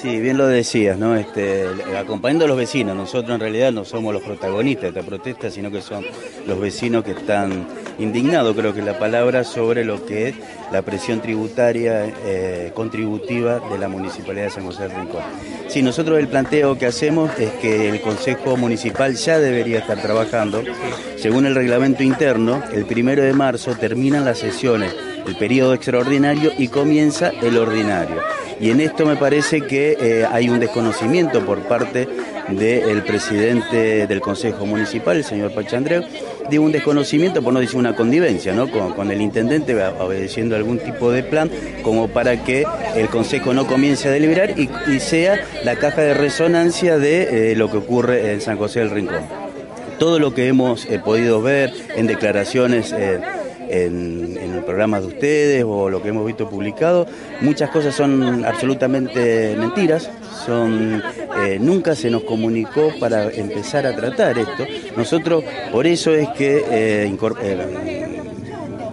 Sí, bien lo decías, ¿no? Este, acompañando a los vecinos, nosotros en realidad no somos los protagonistas de esta protesta, sino que son los vecinos que están indignados, creo que es la palabra, sobre lo que es la presión tributaria eh, contributiva de la Municipalidad de San José del Rincón. Sí, nosotros el planteo que hacemos es que el Consejo Municipal ya debería estar trabajando. Según el reglamento interno, el primero de marzo terminan las sesiones, el periodo extraordinario y comienza el ordinario. Y en esto me parece que eh, hay un desconocimiento por parte del presidente del Consejo Municipal, el señor Pachandreu, de un desconocimiento, por no decir una connivencia, ¿no? Con, el intendente obedeciendo algún tipo de plan como para que el Consejo no comience a deliberar y, sea la caja de resonancia de eh, lo que ocurre en San José del Rincón. Todo lo que hemos eh, podido ver en declaraciones en, el programa de ustedes o lo que hemos visto publicado, muchas cosas son absolutamente mentiras, son eh, nunca se nos comunicó para empezar a tratar esto. Nosotros por eso es que eh, eh,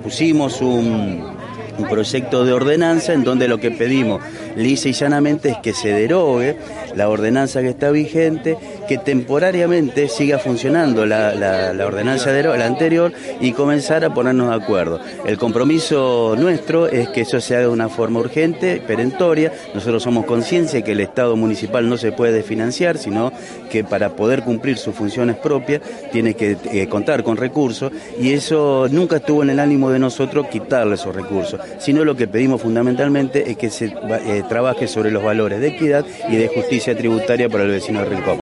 pusimos un, un proyecto de ordenanza en donde lo que pedimos lisa y llanamente es que se derogue la ordenanza que está vigente, que temporariamente siga funcionando la, ordenanza de la anterior y comenzar a ponernos de acuerdo. El compromiso nuestro es que eso se haga de una forma urgente, perentoria. Nosotros somos conciencia que el Estado municipal no se puede financiar, sino que para poder cumplir sus funciones propias tiene que eh, contar con recursos y eso nunca estuvo en el ánimo de nosotros quitarle esos recursos, sino lo que pedimos fundamentalmente es que se eh, trabaje sobre los valores de equidad y de justicia tributaria para el vecino de Rincón.